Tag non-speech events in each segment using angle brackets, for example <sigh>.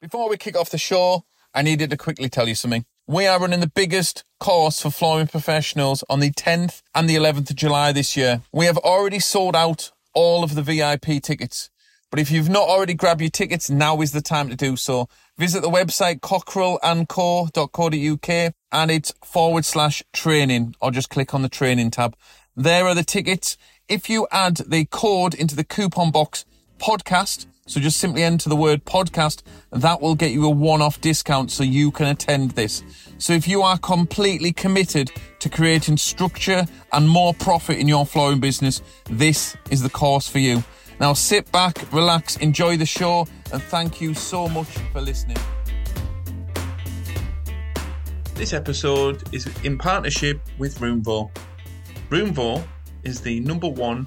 Before we kick off the show, I needed to quickly tell you something. We are running the biggest course for flooring professionals on the 10th and the 11th of July this year. We have already sold out all of the VIP tickets. But if you've not already grabbed your tickets, now is the time to do so. Visit the website cockerellandco.co.uk and it's forward slash training or just click on the training tab. There are the tickets. If you add the code into the coupon box podcast, so just simply enter the word podcast, that will get you a one-off discount so you can attend this. So if you are completely committed to creating structure and more profit in your flooring business, this is the course for you. Now sit back, relax, enjoy the show, and thank you so much for listening. This episode is in partnership with Roomvo. Roomvo is the number one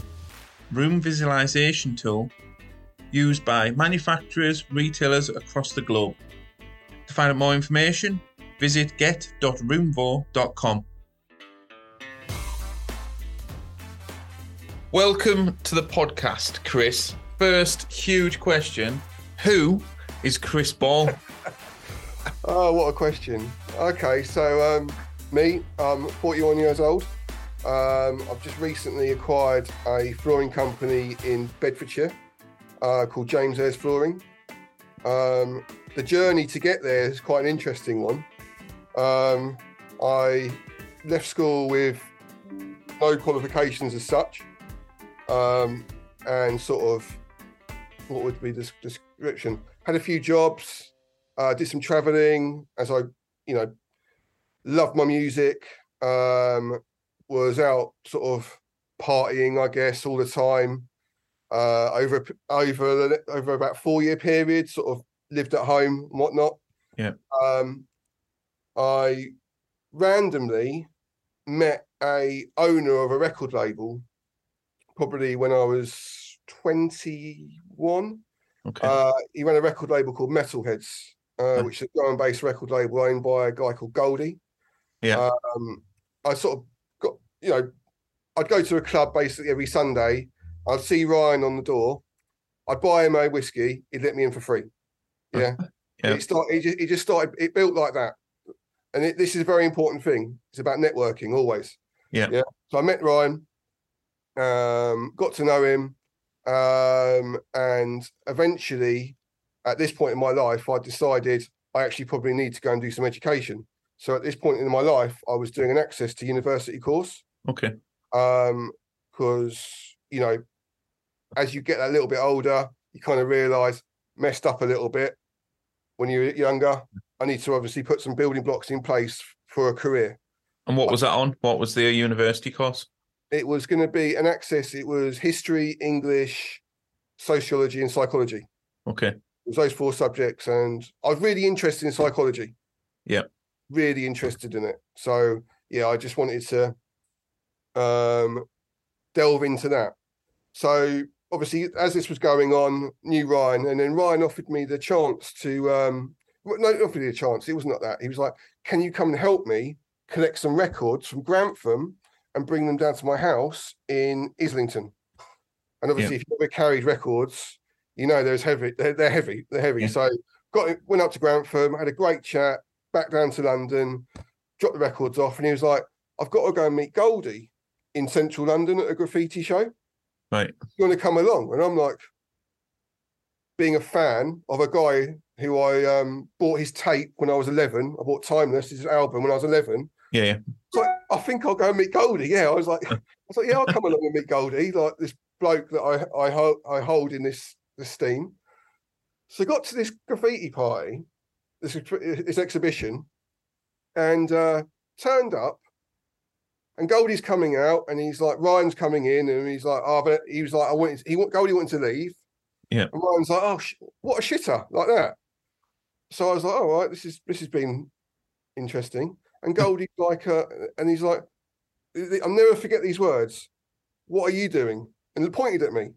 room visualization tool used by manufacturers, retailers across the globe. To find out more information, visit get.roomvo.com. Welcome to the podcast, Chris. First huge question Who is Chris Ball? <laughs> Oh, what a question. Okay, so um, me, I'm 41 years old. Um, I've just recently acquired a flooring company in Bedfordshire uh, called James Ayres Flooring. Um, the journey to get there is quite an interesting one. Um, I left school with no qualifications as such, um, and sort of what would be the description? Had a few jobs, uh, did some traveling as I, you know, loved my music. Um, was out sort of partying, I guess, all the time uh, over over over about four year period. Sort of lived at home and whatnot. Yeah. Um, I randomly met a owner of a record label, probably when I was twenty one. Okay. Uh, he ran a record label called Metalheadz, uh, which is a drum and bass record label owned by a guy called Goldie. Yeah. Um, I sort of got, you know, I'd go to a club basically every Sunday. I'd see Ryan on the door. I'd buy him a whiskey. He'd let me in for free. <laughs> Yeah. Yeah. It started. It just, it just started. It built like that, and it, this is a very important thing. It's about networking always. Yeah. Yeah. So I met Ryan. Um, got to know him, um, and eventually, at this point in my life, I decided I actually probably need to go and do some education. So at this point in my life, I was doing an access to university course Okay. um because you know as you get a little bit older you kind of realize messed up a little bit when you're younger i need to obviously put some building blocks in place for a career And what was that on? What was the university course? it was going to be an access it was history english sociology and psychology Okay. it was those four subjects and i was really interested in psychology Yeah. really interested in it so yeah i just wanted to um delve into that so obviously as this was going on knew ryan and then ryan offered me the chance to um no not offered me a chance it was not that he was like can you come and help me collect some records from grantham and bring them down to my house in islington and obviously if you've ever carried records you know there's heavy they're, heavy. they're heavy they're heavy Yeah. so got it went up to grantham had a great chat back down to london dropped the records off and he was like i've got to go and meet goldie in central london at a graffiti show Right. you want to come along? And I'm like, being a fan of a guy who I um, bought his tape when I was 11. I bought Timeless, his album, when I was 11. Yeah. Yeah. So I think I'll go and meet Goldie. Yeah, I was like, <laughs> I was like, yeah, I'll come along and meet Goldie, like this bloke that I I, ho- I hold in this esteem. So I got to this graffiti party, this this exhibition, and uh, turned up. And Goldie's coming out, and he's like, Ryan's coming in, and he's like, oh, but he was like, I wanted, he want Goldie wanted to leave. Yeah. And Ryan's like, oh, sh- what a shitter, like that. So I was like, all right, this is this has been interesting. And Goldie's like, uh, and he's like, I'll never forget these words. What are you doing? And he pointed at me.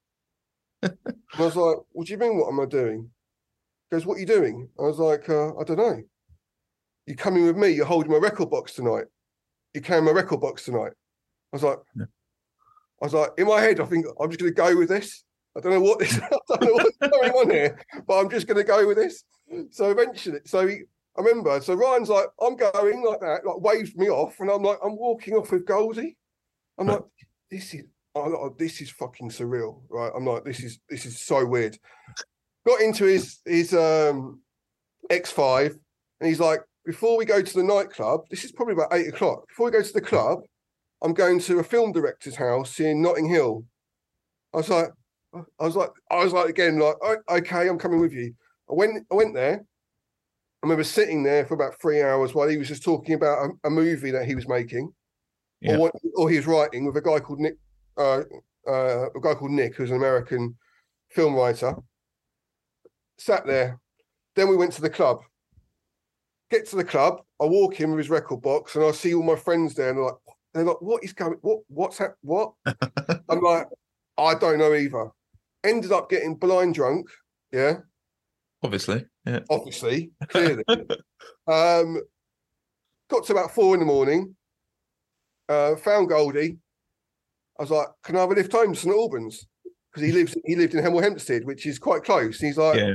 <laughs> and I was like, what do you mean, what am I doing? He goes, what are you doing? I was like, uh, I don't know. You're coming with me. You're holding my record box tonight. You're my record box tonight. I was like, Yeah. I was like, in my head, I think I'm just going to go with this. I don't know what this, <laughs> I don't know what's going on here, but I'm just going to go with this. So eventually, so he, I remember, so Ryan's like, I'm going like that, like waved me off, and I'm like, I'm walking off with Goldie. I'm like, this is, oh, this is fucking surreal, right? I'm like, this is, this is so weird. Got into his his um X5, and he's like, before we go to the nightclub, this is probably about eight o'clock. Before we go to the club, I'm going to a film director's house in Notting Hill. I was like, I was like, I was like again, like, okay, I'm coming with you. I went, I went there. I remember sitting there for about three hours while he was just talking about a, a movie that he was making, yeah. or, what, or he was writing with a guy called Nick, uh, uh, a guy called Nick, who's an American film writer. Sat there. Then we went to the club. Get to the club. I walk in with his record box, and I see all my friends there, and they're like, they're like, "What is going? What? What's that? What?" <laughs> I'm like, "I don't know either." Ended up getting blind drunk. Yeah, obviously. Yeah, obviously, <laughs> clearly. um, got to about four in the morning. Uh, found Goldie. I was like, "Can I have a lift home to St Albans?" Because he lives he lived in Hemel Hempstead, which is quite close. And he's like, yeah.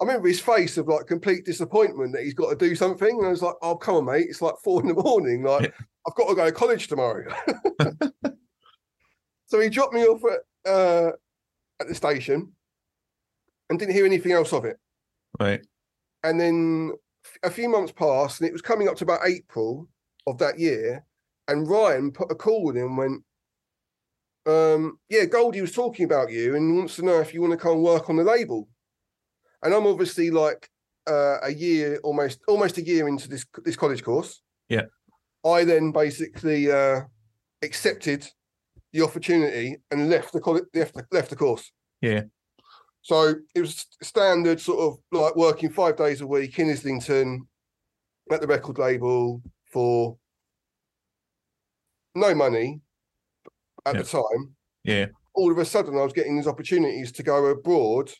I remember his face of like complete disappointment that he's got to do something. And I was like, oh, come on, mate. It's like four in the morning. Like, yeah. I've got to go to college tomorrow. <laughs> so he dropped me off at, uh, at the station and didn't hear anything else of it. Right. And then a few months passed and it was coming up to about April of that year. And Ryan put a call with him and went, um, yeah, Goldie was talking about you and wants to know if you want to come and work on the label and I'm obviously like uh, a year almost almost a year into this this college course. Yeah. I then basically uh, accepted the opportunity and left the college left the, left the course. Yeah. So it was standard sort of like working five days a week in Islington at the record label for no money at yeah. the time. Yeah. All of a sudden I was getting these opportunities to go abroad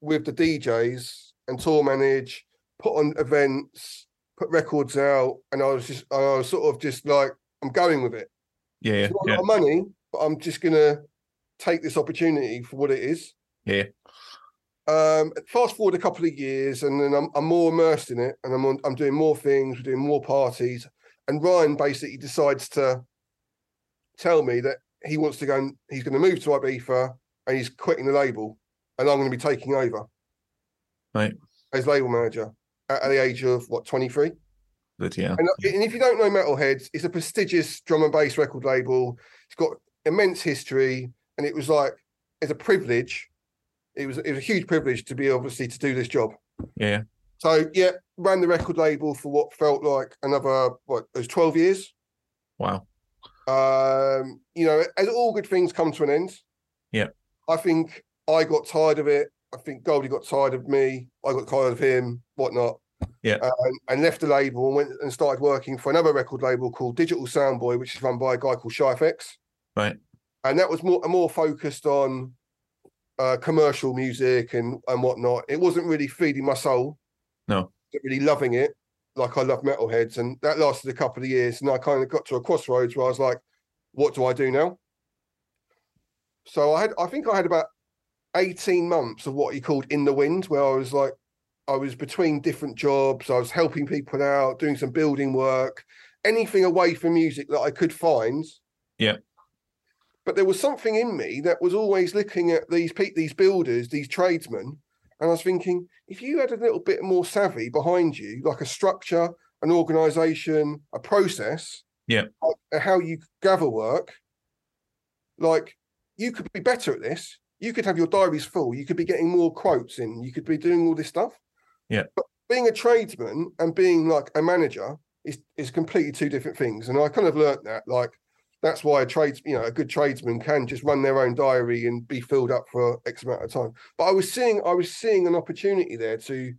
with the DJs and tour manage, put on events, put records out, and I was just I was sort of just like I'm going with it. Yeah. It's not yeah. a lot of money, but I'm just gonna take this opportunity for what it is. Yeah. Um, fast forward a couple of years, and then I'm, I'm more immersed in it, and I'm on, I'm doing more things, we're doing more parties, and Ryan basically decides to tell me that he wants to go and he's going to move to Ibiza and he's quitting the label and I'm going to be taking over. Right. As label manager at, the age of what, 23? But yeah. And, and, if you don't know Metalheadz, it's a prestigious drum and bass record label. It's got immense history, and it was like it's a privilege. It was it was a huge privilege to be obviously to do this job. Yeah. So yeah, ran the record label for what felt like another what it was 12 years. Wow. Um, you know, as all good things come to an end. Yeah. I think I got tired of it. I think Goldie got tired of me. I got tired of him, whatnot. Yeah. and, and, left the label and went and started working for another record label called Digital Soundboy, which is run by a guy called ShyFX. Right. And that was more more focused on uh, commercial music and and whatnot. It wasn't really feeding my soul. No. really loving it like I love Metalheadz, and that lasted a couple of years. And I kind of got to a crossroads where I was like, "What do I do now?" So I had, I think I had about 18 months of what he called in the wind, where I was like, I was between different jobs, I was helping people out, doing some building work, anything away from music that I could find. Yeah. But there was something in me that was always looking at these pe- these builders, these tradesmen, and I was thinking, if you had a little bit more savvy behind you, like a structure, an organization, a process, yeah, uh, how you gather work, like you could be better at this you could have your diaries full. You could be getting more quotes in. You could be doing all this stuff. Yeah. But being a tradesman and being like a manager is is completely two different things. And I kind of learnt that. Like that's why a trades, you know, a good tradesman can just run their own diary and be filled up for X amount of time. But I was seeing I was seeing an opportunity there to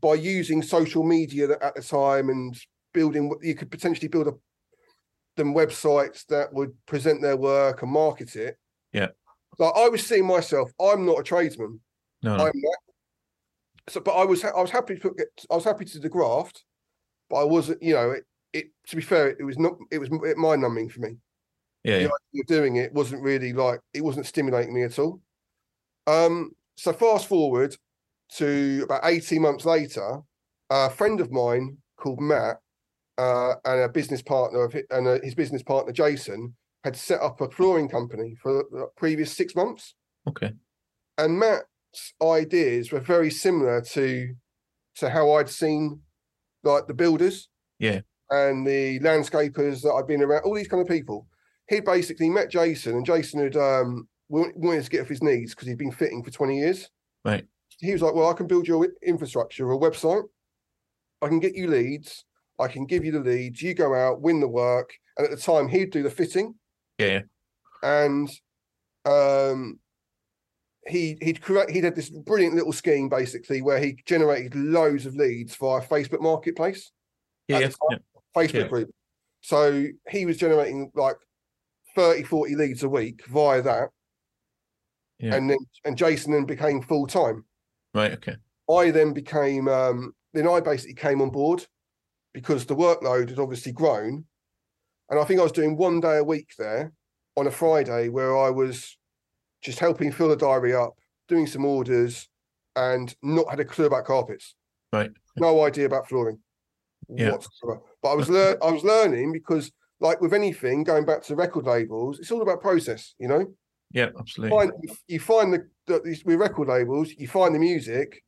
by using social media at the time and building you could potentially build a them websites that would present their work and market it. Yeah. Like I was seeing myself, I'm not a tradesman. No, no. I'm not. So, but I was I was happy to put, I was happy to do the graft, but I wasn't. You know, it, it to be fair, it was not. It was mind numbing for me. Yeah. yeah. of doing it wasn't really like it wasn't stimulating me at all. Um, so fast forward to about 18 months later, a friend of mine called Matt uh, and a business partner of hi- and uh his business partner Jason had set up a flooring company for the previous six months. Okay. And Matt's ideas were very similar to to how I'd seen like the builders Yeah. and the landscapers that I'd been around, all these kind of people. He basically met Jason, and Jason had um wanted to get off his knees because he'd been fitting for 20 years. Right. He was like, Well, I can build your infrastructure, a website. I can get you leads. I can give you the leads. You go out, win the work. And at the time, he'd do the fitting Yeah. yeah. and um he he'd create he'd had this brilliant little scheme basically where he generated loads of leads via Facebook marketplace, Yeah. Yeah. time. yeah. Facebook Yeah. group. So he was generating like 30, 40 leads a week via that. Yeah. And then and Jason then became full time. Right. Okay. I then became um then I basically came on board because the workload had obviously grown. And I think I was doing one day a week there on a Friday where I was just helping fill the diary up, doing some orders, and not had a clue about carpets. Right. No idea about flooring Yeah. whatsoever. But I was lear- I was learning because like with anything, going back to record labels, it's all about process, you know? Yeah. Absolutely. find you, you find the, the these- with record labels, you find the music,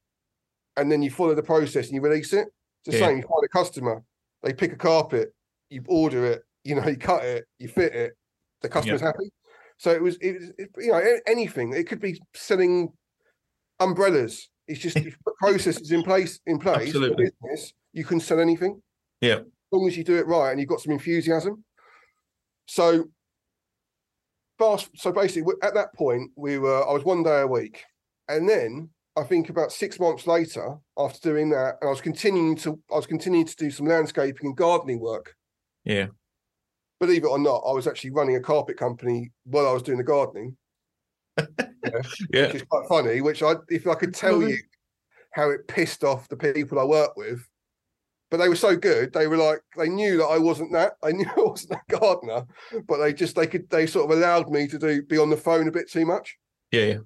and then you follow the process and you release it. It's the Yeah. same. You find a customer, they pick a carpet, you order it, you know, you cut it, you fit it, the customer's happy. So it was, it, was- it, you know, anything. It could be selling umbrellas. It's just <laughs> you put processes in place in place. Absolutely. business, you can sell anything. Yeah. As long as you do it right and you've got some enthusiasm. So fast so basically at that point we were i was one day a week and then i think about six months later after doing that and i was continuing to i was continuing to do some landscaping and gardening work Yeah. Believe it or not i was actually running a carpet company while i was doing the gardening <laughs> Yeah. which is quite funny which i if i could tell you how it pissed off the people i worked with but they were so good they were like they knew that i wasn't that <laughs> i knew i wasn't a gardener but they just they could they sort of allowed me to do be on the phone a bit too much Yeah. Yeah.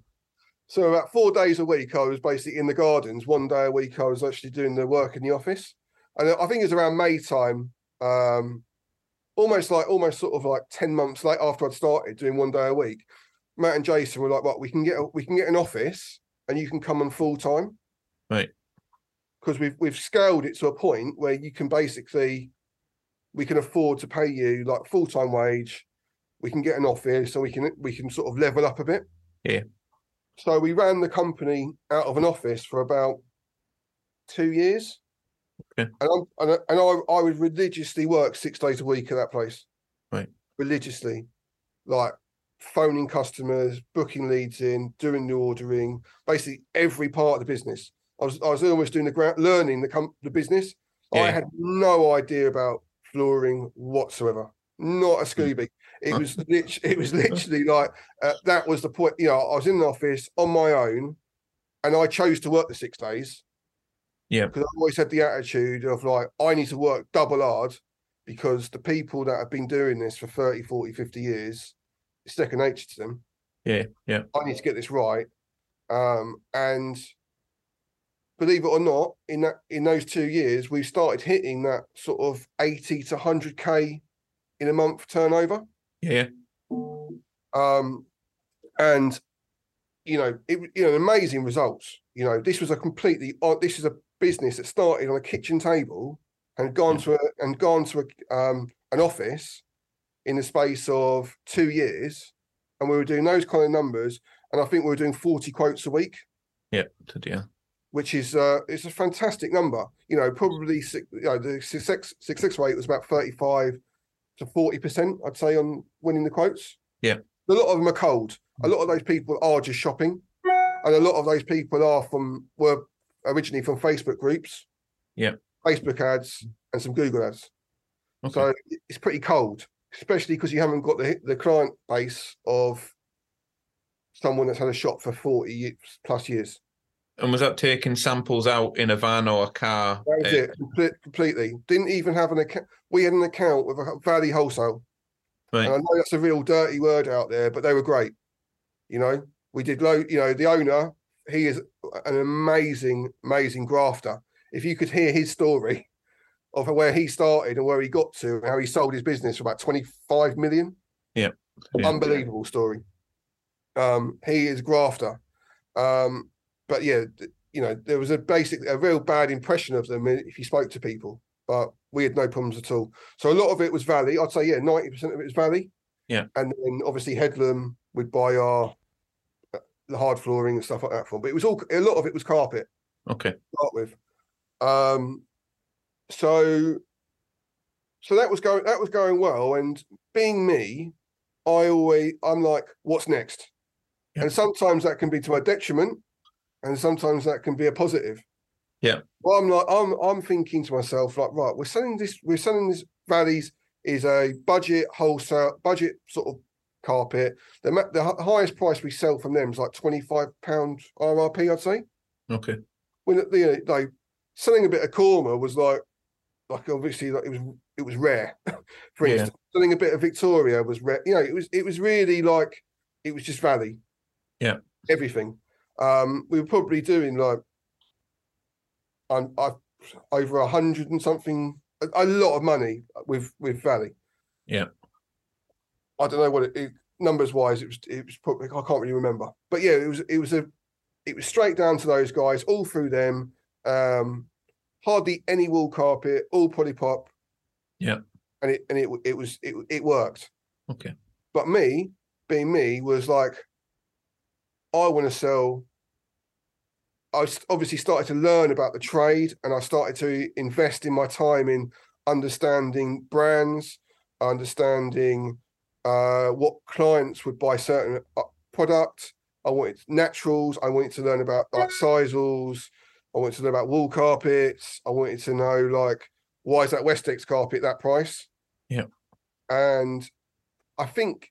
So about four days a week, I was basically in the gardens. One day a week, I was actually doing the work in the office. And I think it was around May time, um, almost like almost sort of like ten months late after I'd started doing one day a week. Matt and Jason were like, "Well, we can get a, we can get an office, and you can come on full time." Right. Because we've we've scaled it to a point where you can basically, we can afford to pay you like full time wage. We can get an office, so we can we can sort of level up a bit. Yeah. So we ran the company out of an office for about two years. Okay. And, I'm, and, I, and I, I would religiously work six days a week at that place. Right. Religiously. Like phoning customers, booking leads in, doing the ordering, basically every part of the business. I was I was almost doing the ground learning the com- the business. I had no idea about flooring whatsoever. Not a Scooby. It Huh. was lit- it was literally like uh, that was the point. You know, I was in the office on my own, and I chose to work the six days. Yeah. because I always had the attitude of like I need to work double hard because the people that have been doing this for 30, 40, 50 years, it's second nature to them. Yeah. Yeah. I need to get this right. Um, and believe it or not, in that in those two years, we started hitting that sort of 80 to 100k in a month turnover. Yeah. Um, and you know, it you know, amazing results. You know, this was a completely uh, this is a business that started on a kitchen table and gone Yeah. to a and gone to a um an office in the space of two years, and we were doing those kind of numbers. And I think we were doing 40 quotes a week, Yeah. Do. which is uh it's a fantastic number. You know, probably six, you know, the success success rate was about 35 to 40 percent, I'd say, on winning the quotes. Yeah. A lot of them are cold. A lot of those people are just shopping, and a lot of those people are from were originally from Facebook groups. Yeah. Facebook ads and some Google ads. Okay. So it's pretty cold, especially because you haven't got the the client base of someone that's had a shop for 40 ye- plus years. and was that taking samples out in a van or a car? That was Uh, it, completely. Didn't even have an account. We had an account with a Valley Wholesale. Right. And I know that's a real dirty word out there, but they were great. You know, we did low. You know, the owner, he is an amazing, amazing grafter. If you could hear his story of where he started and where he got to, and how he sold his business for about twenty-five million. Yeah. Yeah. Unbelievable story. Um, he is grafter. Um, but yeah, you know, there was a basic, a real bad impression of them if you spoke to people, but we had no problems at all. So a lot of it was Valley. I'd say, yeah, 90% of it was Valley. Yeah. And then obviously Headlam would buy our the hard flooring and stuff like that from. But it was all a lot of it was carpet Okay. start with. Um so so that was going that was going well. And being me, I always I'm like, what's next? Yeah. And sometimes that can be to my detriment, and sometimes that can be a positive. Yeah. Well, I'm like, I'm I'm thinking to myself, like, right, we're selling this, we're selling this valleys is a budget wholesale budget sort of carpet. The the highest price we sell from them is like twenty five pound RRP, I'd say. Okay. When the, you know, like selling a bit of Cormar was like, like obviously like it was it was rare. <laughs> For Yeah. instance, selling a bit of Victoria was rare. You know, it was it was really like it was just valley. Yeah. Everything. Um, we were probably doing like um, I over a hundred and something, a, a lot of money with with Valley. Yeah. I don't know what it, it numbers wise. It was it was probably I can't really remember, but yeah, it was it was a it was straight down to those guys, all through them. Um, hardly any wool carpet, all polyprop. Yeah. and it and it it was it it worked. Okay. But me, being me, was like, I want to sell. I obviously started to learn about the trade, and I started to invest in my time in understanding brands, understanding uh, what clients would buy certain uh, product. I wanted naturals. I wanted to learn about like sisals. I wanted to learn about wool carpets. I wanted to know like why is that Westex carpet that price? Yeah. And I think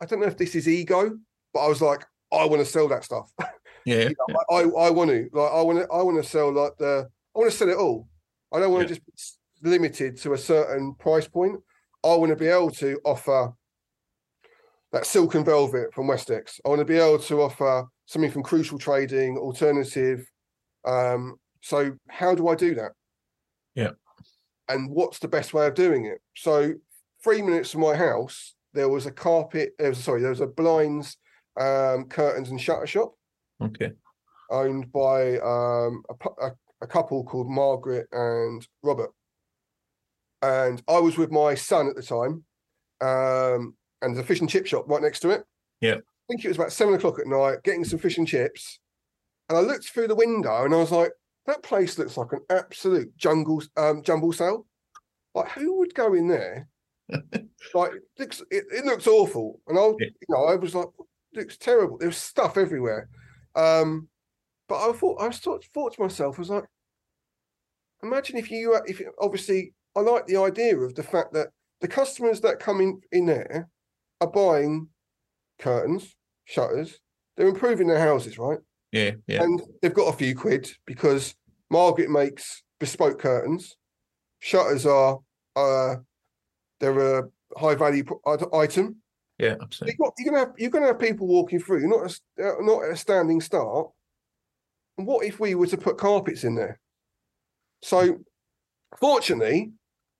I don't know if this is ego, but I was like, I want to sell that stuff. <laughs> Yeah. You know, I, I I want to like I want to I want to sell like the I want to sell it all. I don't want Yeah. to just be limited to a certain price point. I want to be able to offer that silk and velvet from Westex. I want to be able to offer something from Crucial Trading, alternative. Um, so how do I do that? Yeah. And what's the best way of doing it? So three minutes from my house, there was a carpet. There was sorry, there was a blinds, um, curtains and shutter shop Okay. owned by um, a, a, a couple called Margaret and Robert. And I was with my son at the time, um, and there's a fish and chip shop right next to it. Yeah. I think it was about seven o'clock at night, getting some fish and chips. And I looked through the window and I was like, that place looks like an absolute jungle um, jumble sale. Like, who would go in there? <laughs> like, it looks, it, it looks awful. And I, Yeah. you know, I was like, looks terrible. There was stuff everywhere. Um, but I thought I thought, thought to myself, I was like, imagine if you if you- obviously I like the idea of the fact that the customers that come in in there are buying curtains, shutters, they're improving their houses, right? Yeah. Yeah. And they've got a few quid because Margaret makes bespoke curtains. Shutters are uh they're a high value item. Yeah. Absolutely. not- you're gonna have you're gonna have people walking through. You're not a, uh, not at a standing start. And what if we were to put carpets in there? So, fortunately,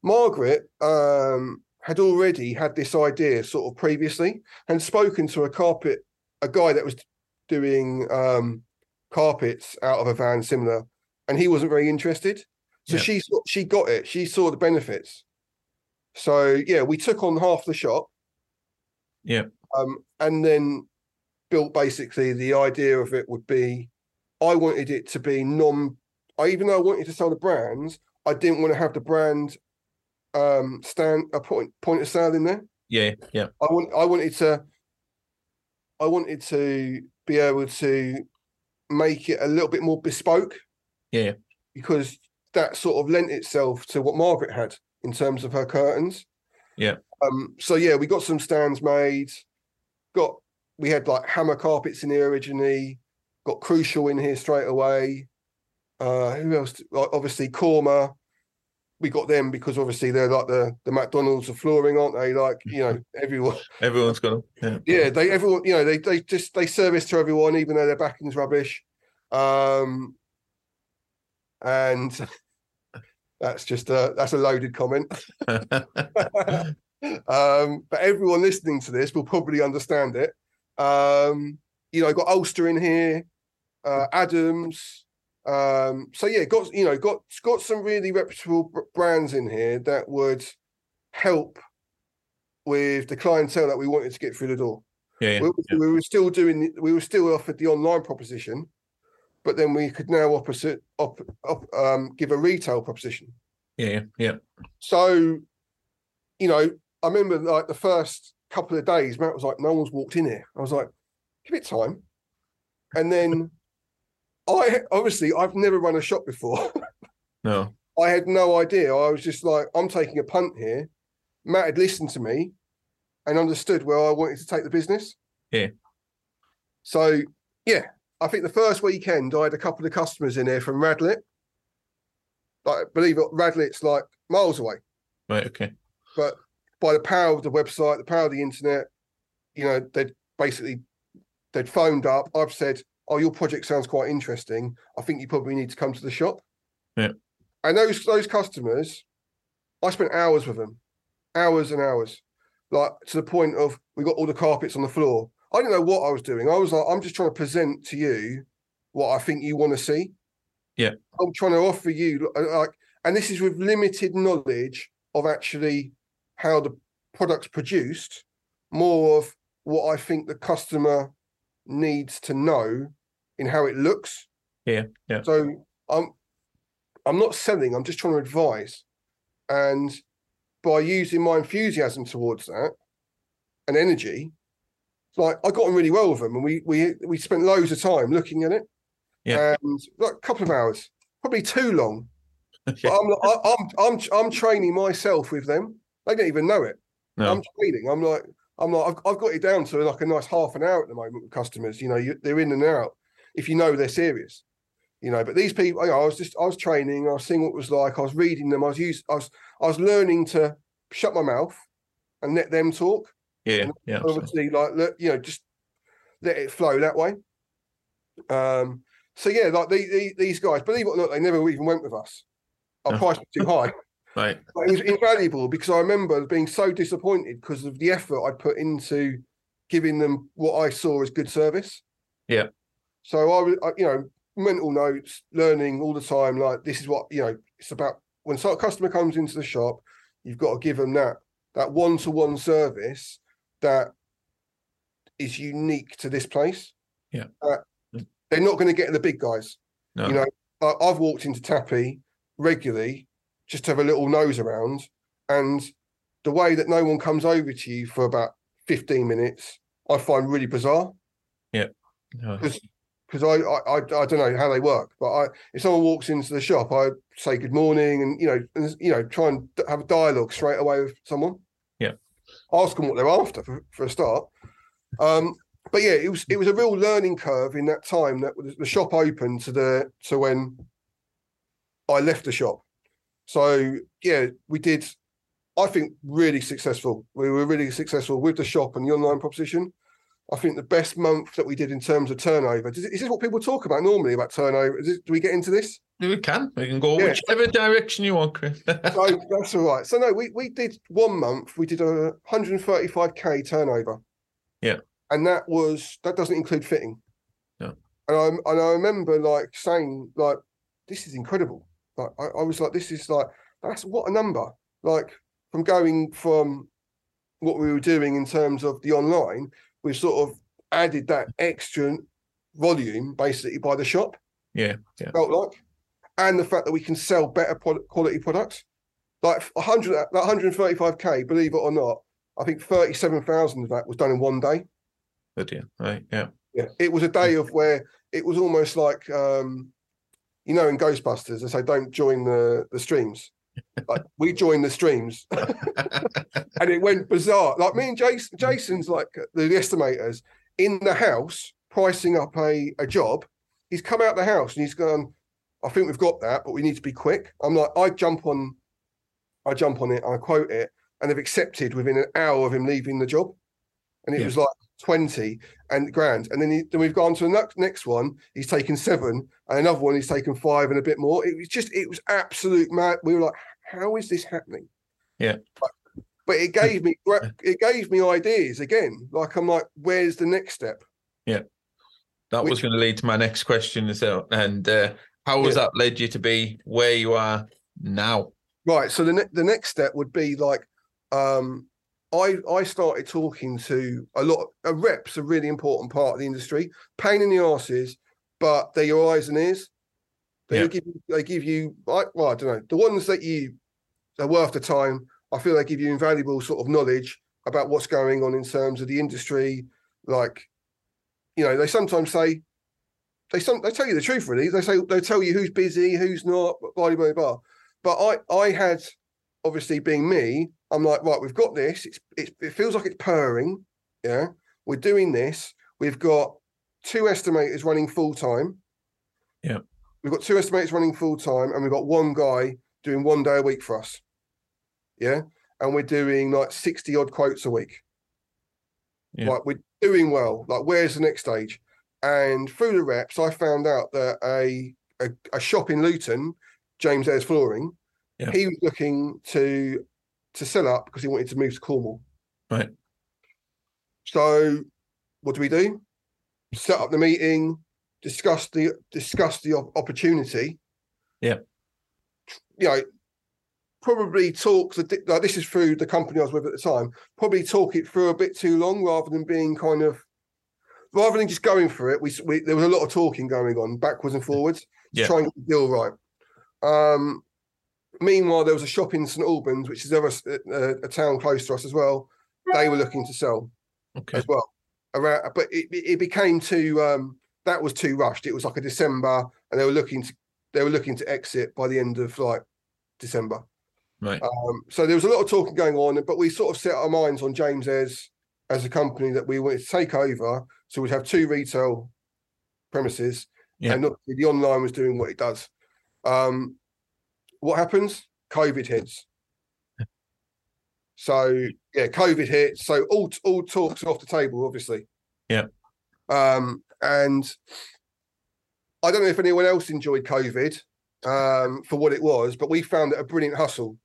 Margaret um, had already had this idea sort of previously and spoken to a carpet a guy that was doing um, carpets out of a van similar, and he wasn't very interested. So Yeah. she she got it. She saw the benefits. So yeah, we took on half the shop Yeah. um, and then built basically the idea of it would be I wanted it to be non I even though I wanted to sell the brands, I didn't want to have the brand um stand a point point of sale in there. Yeah. Yeah. I want I wanted to I wanted to be able to make it a little bit more bespoke Yeah. because that sort of lent itself to what Margaret had in terms of her curtains. Yeah. Um. So yeah, we got some stands made. Got we had like hammer carpets in here originally. Got crucial in here straight away. Uh, who else? Like obviously Cormar. We got them because obviously they're like the the McDonald's of flooring, aren't they? Like you know, <laughs> everyone. Everyone's got them. Yeah, they everyone. You know, they they just they service to everyone, even though their backing's rubbish. Um, and <laughs> that's just a that's a loaded comment. <laughs> Um, but everyone listening to this will probably understand it. Um, you know, I got Ulster in here, uh, Adams. Um, so yeah, got you know, got got some really reputable brands in here that would help with the clientele that we wanted to get through the door. yeah, We, yeah. we were still doing, we were still offered the online proposition, but then we could now opposite, op, op, um, give a retail proposition. yeah, yeah. So, you know, I remember like the first couple of days, Matt was like, no one's walked in here. I was like, give it time. And then I obviously I've never run a shop before. <laughs> No, I had no idea. I was just like, I'm taking a punt here. Matt had listened to me and understood where I wanted to take the business. Yeah. So yeah, I think the first weekend I had a couple of customers in here from Radlett. Like believe it, Radlett's like miles away right, okay. but by the power of the website, the power of the internet, you know, they'd basically they'd phoned up. I've said, "Oh, your project sounds quite interesting. I think you probably need to come to the shop." Yeah. And those those customers, I spent hours with them, hours and hours, like to the point of we got all the carpets on the floor. I didn't know what I was doing. I was like, I'm just trying to present to you what I think you want to see. Yeah. I'm trying to offer you uh, like, and this is with limited knowledge of actually how the product's produced, more of what I think the customer needs to know in how it looks. Yeah, yeah. So I'm I'm not selling, I'm just trying to advise. And by using my enthusiasm towards that and energy, like I got on really well with them and we we we spent loads of time looking at it. Yeah. And like a couple of hours, probably too long. <laughs> But Yeah. I'm, I'm I'm I'm training myself with them. They don't even know it. No, I'm training. I'm like I'm like I've, I've got it down to like a nice half an hour at the moment with customers. You know, you, they're in and out. If you know they're serious, you know. But these people, you know, I was just I was training. I was seeing what it was like. I was reading them. I was used. I was I was learning to shut my mouth and let them talk. yeah, yeah. absolutely. Obviously, like let, you know, just let it flow that way. Um. So yeah, like the, the, these guys, believe it or not, they never even went with us. Our No. price was too high. <laughs> Right. But it was invaluable because I remember being so disappointed because of the effort I put into giving them what I saw as good service. Yeah. So I was, I- you know, mental notes, learning all the time. Like this is what you know. It's about when a customer comes into the shop, you've got to give them that that one to one service that is unique to this place. Yeah. Uh, they're not going to get the big guys. No. You know, I, I've walked into Tapi regularly just to have a little nose around, and the way that no one comes over to you for about 15 minutes, I find really bizarre Yeah. No. Because I, I I I don't know how they work, but I if someone walks into the shop, I say good morning and you know and, you know try and have a dialogue straight away with someone. Yeah. ask them what they're after for, for a start. Um, but yeah, it was it was a real learning curve in that time that the shop opened to the to when I left the shop. So yeah, we did. I think really successful. We were really successful with the shop and the online proposition. I think the best month that we did in terms of turnover. Is this what people talk about normally about turnover? Is it, do we get into this? We can. We can go Yeah. whichever direction you want, Chris. <laughs> So that's all right. So no, we we did one month. We did a 135k turnover. Yeah. and that was that doesn't include fitting. No. and I and I remember like saying like this is incredible. Like I, I was like this is like that's what a number. Like from going from what we were doing in terms of the online, we sort of added that extra volume basically by the shop yeah, yeah. felt like, and the fact that we can sell better product, quality products. Like 100, that 135k, believe it or not, I think 37,000 of that was done in one day. Good, yeah. Right, yeah. Yeah, it was a day of where it was almost like, um, you know, in Ghostbusters, they say don't join the the streams. Like we joined the streams, <laughs> and it went bizarre. Like me and Jason, Jason's like the, the estimators in the house pricing up a a job. He's come out the house and he's gone. I think we've got that, but we need to be quick. I'm like, I jump on I jump on it, I quote it, and they've accepted within an hour of him leaving the job. And it Yeah. was like 20 and grand. And then, he, then we've gone to the next, next one. He's taken seven, and another one he's taken five and a bit more. It was just, it was absolute mad. We were like, how is this happening? Yeah. But, but it gave me it gave me ideas again. Like I'm like, where's the next step? Yeah. That was going to lead to my next question as well. And uh, how has Yeah. that led you to be where you are now? Right. So the ne- the next step would be like, um, I I started talking to a lot. Uh, reps a really important part of the industry. Pain in the asses, but they're your eyes and ears. They Yeah. give you, they give you. I, well, I don't know the ones that you are worth the time. I feel they give you invaluable sort of knowledge about what's going on in terms of the industry. Like, you know, they sometimes say they some they tell you the truth. Really, they say they tell you who's busy, who's not. Blah blah blah. blah. But I I had obviously being me, I'm like, right, we've got this. It's, it's it feels like it's purring. Yeah, we're doing this. We've got two estimators running full time. Yeah. We've got two estimators running full time, and we've got one guy doing one day a week for us. Yeah. And we're doing like 60 odd quotes a week. Yeah. Like we're doing well. Like, where's the next stage? And through the reps, I found out that a a, a shop in Luton, James Ayres Flooring, Yeah. he was looking to to sell up because he wanted to move to Cornwall. Right. So what do we do? Set up the meeting, discuss the discuss the opportunity. Yeah. You know, probably talk the like this is through the company I was with at the time. Probably talk it through a bit too long rather than being kind of rather than just going for it. We, we there was a lot of talking going on backwards and forwards trying to Yeah. try and get the deal right. Um, meanwhile, there was a shop in St Albans, which is ever a, a town close to us as well. They were looking to sell Okay. as well. Around, but it, it it became too um that was too rushed. It was like a December, and they were looking to they were looking to exit by the end of like December. Right. Um, so there was a lot of talking going on, but we sort of set our minds on James as as a company that we wanted to take over. So we'd have two retail premises, Yeah. and obviously the online was doing what it does. Um, what happens? COVID hits. So yeah, COVID hits. So all all talks are off the table, obviously. Yeah. Um, and I don't know if anyone else enjoyed COVID um, for what it was, but we found it a brilliant hustle.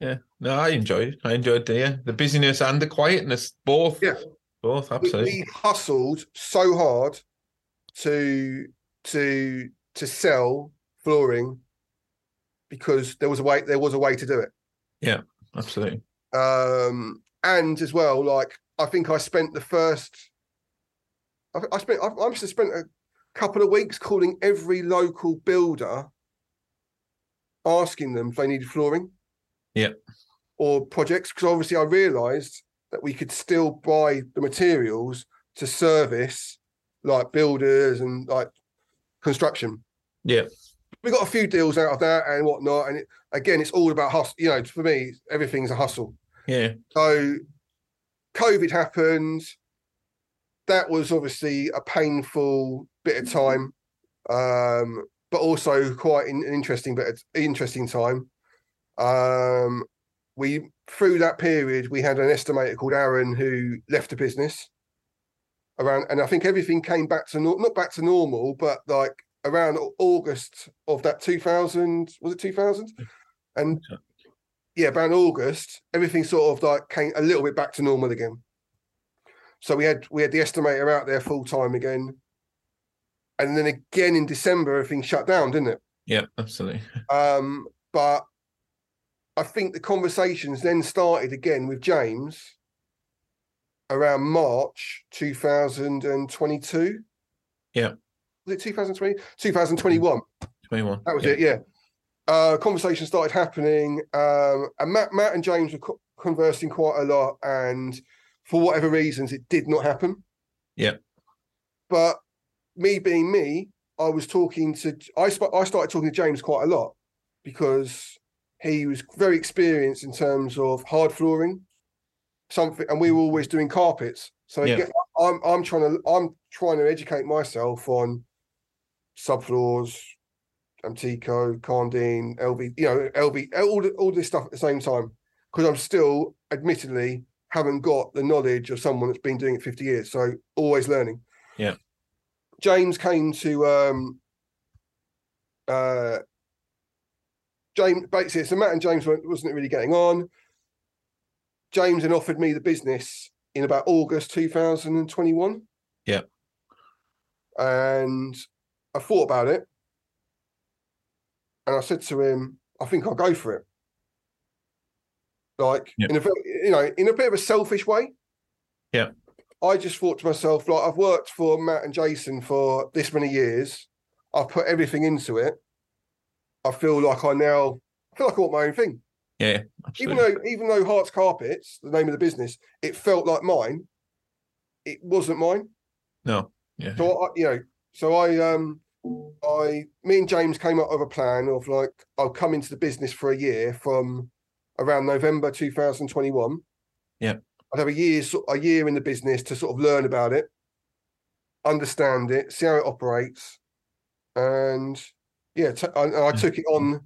Yeah. No, I enjoyed it. I enjoyed the yeah, the busyness and the quietness. Both. Yeah. Both. we, Absolutely. we hustled so hard to to to sell flooring because there was a way there was a way to do it Yeah, Absolutely. um and as well like i think i spent the first i, I spent I, I must have spent a couple of weeks calling every local builder asking them if they needed flooring Yeah. or projects because obviously i realized that we could still buy the materials to service like builders and like construction Yeah. we got a few deals out of that and whatnot and it, again it's all about hustle you know for me everything's a hustle Yeah. so COVID happened. That was obviously a painful bit of time, um, but also quite an interesting bit of, interesting time. Um, we through that period we had an estimator called Aaron who left the business around, and I think everything came back to not back to normal, but like around August of that 2000 was it 2000 and yeah, about August, everything sort of like came a little bit back to normal again. So we had we had the estimator out there full time again, and then again in December everything shut down, didn't it? Yeah. Absolutely. <laughs> Um, but I think the conversations then started again with James around March 2022. Yeah. Was it 2020? 2021. Twenty-one. That was yeah. it, yeah. Uh, conversation started happening, um, and Matt, Matt and James were co- conversing quite a lot, and for whatever reasons, it did not happen. Yeah. But me being me, I was talking to I sp- I started talking to James quite a lot because he was very experienced in terms of hard flooring, something, and we were always doing carpets. So Yeah. again, I'm I'm trying to I'm trying to educate myself on subfloors, Amtico, Karndean, LV, you know, LV, all all this stuff at the same time because I'm still, admittedly, haven't got the knowledge of someone that's been doing it 50 years. So always learning. Yeah. James came to um uh James basically so Matt and James weren't, wasn't really getting on. James then offered me the business in about August 2021. Yeah. And I thought about it. And I said to him, I think I'll go for it. Like Yeah. in a you know, in a bit of a selfish way. Yeah. I just thought to myself, like I've worked for Matt and Jason for this many years. I've put everything into it. I feel like I now I feel like I want my own thing. Yeah, Even though even though Hearts Carpets, the name of the business, it felt like mine, it wasn't mine. no, yeah, So I, you know, so I um I me and James came up with a plan of like I'll come into the business for a year from around November 2021. Yeah. I'd have a year a year in the business to sort of learn about it, understand it, see how it operates, and yeah, t- I, and I Yeah. took it on